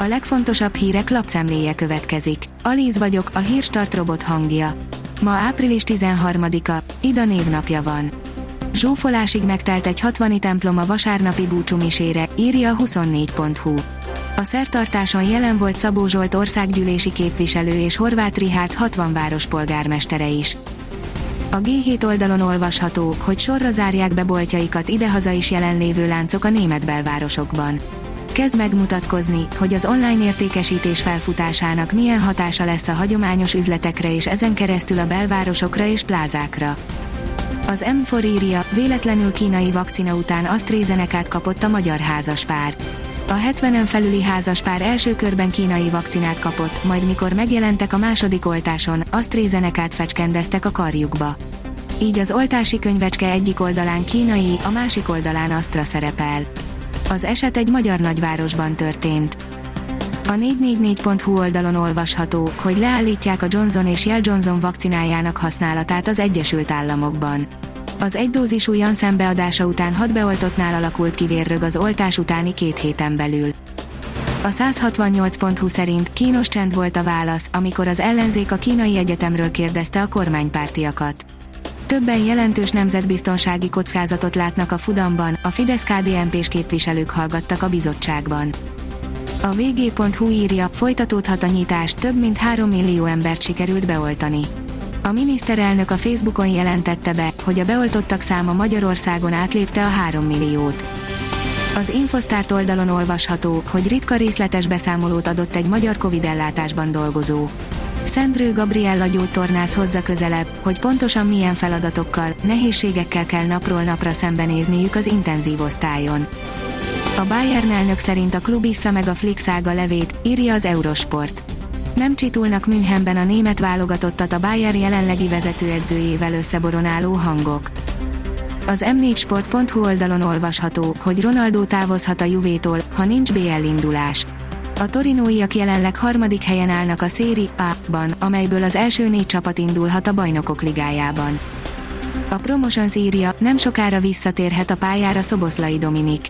A legfontosabb hírek lapszemléje következik. Alíz vagyok, a hírstart robot hangja. Ma április 13-a, Ida névnapja van. Zsúfolásig megtelt egy 60 templom a vasárnapi búcsúmisére, írja a 24.hu. A szertartáson jelen volt Szabó Zsolt országgyűlési képviselő és Horváth Rihárd 60 város is. A G7 oldalon olvasható, hogy sorra zárják be boltjaikat idehaza is jelenlévő láncok a német belvárosokban. Kezd megmutatkozni, hogy az online értékesítés felfutásának milyen hatása lesz a hagyományos üzletekre és ezen keresztül a belvárosokra és plázákra. Az M4 írja, véletlenül kínai vakcina után AstraZeneca-t kapott a magyar házaspár. A 70-en felüli házaspár első körben kínai vakcinát kapott, majd mikor megjelentek a második oltáson, AstraZeneca-t fecskendeztek a karjukba. Így az oltási könyvecske egyik oldalán kínai, a másik oldalán Astra szerepel. Az eset egy magyar nagyvárosban történt. A 444.hu oldalon olvasható, hogy leállítják a Johnson és Jell Johnson vakcinájának használatát az Egyesült Államokban. Az egydózisú Janssen beadása után hat beoltottnál alakult ki vérrög az oltás utáni két héten belül. A 168.hu szerint kínos csend volt a válasz, amikor az ellenzék a kínai egyetemről kérdezte a kormánypártiakat. Többen jelentős nemzetbiztonsági kockázatot látnak a Fudamban, a fidesz KDNP-s képviselők hallgattak a bizottságban. A vg.hu írja, folytatódhat a nyitás, több mint 3 millió embert sikerült beoltani. A miniszterelnök a Facebookon jelentette be, hogy a beoltottak száma Magyarországon átlépte a 3 milliót. Az Infosztárt oldalon olvasható, hogy ritka részletes beszámolót adott egy magyar Covid ellátásban dolgozó. Szendrő Gabriella gyógytornász hozza közelebb, hogy pontosan milyen feladatokkal, nehézségekkel kell napról napra szembenézniük az intenzív osztályon. A Bayern elnök szerint a klub issza meg a Flixága levét, írja az Eurosport. Nem csitulnak Münchenben a német válogatottat a Bayern jelenlegi vezetőedzőjével összeboronáló hangok. Az m4sport.hu oldalon olvasható, hogy Ronaldo távozhat a Juvétól, ha nincs BL indulás. A torinóiak jelenleg harmadik helyen állnak a Széri A-ban, amelyből az első négy csapat indulhat a bajnokok ligájában. A Promotions írja, nem sokára visszatérhet a pályára Szoboszlai Dominik.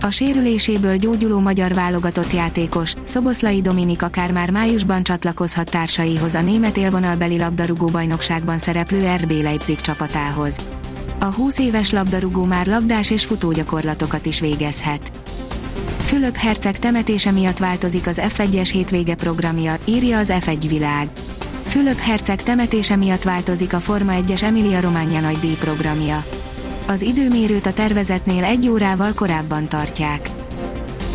A sérüléséből gyógyuló magyar válogatott játékos, Szoboszlai Dominik akár már májusban csatlakozhat társaihoz a német élvonalbeli labdarúgó bajnokságban szereplő RB Leipzig csapatához. A 20 éves labdarúgó már labdás és futógyakorlatokat is végezhet. Fülöp Herceg temetése miatt változik az F1-es hétvége programja, írja az F1 világ. Fülöp Herceg temetése miatt változik a Forma 1-es Emilia Romagna nagy díjprogramja. Az időmérőt a tervezetnél egy órával korábban tartják.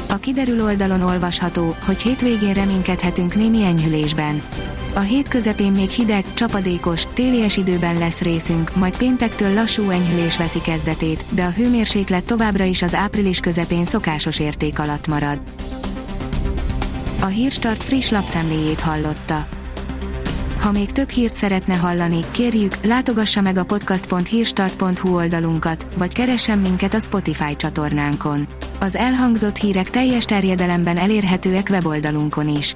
A kiderül oldalon olvasható, hogy hétvégén reménykedhetünk némi enyhülésben. A hét közepén még hideg, csapadékos, télies időben lesz részünk, majd péntektől lassú enyhülés veszi kezdetét, de a hőmérséklet továbbra is az április közepén szokásos érték alatt marad. A Hírstart friss lapszemléjét hallotta. Ha még több hírt szeretne hallani, kérjük, látogassa meg a podcast.hírstart.hu oldalunkat, vagy keressen minket a Spotify csatornánkon. Az elhangzott hírek teljes terjedelemben elérhetőek weboldalunkon is.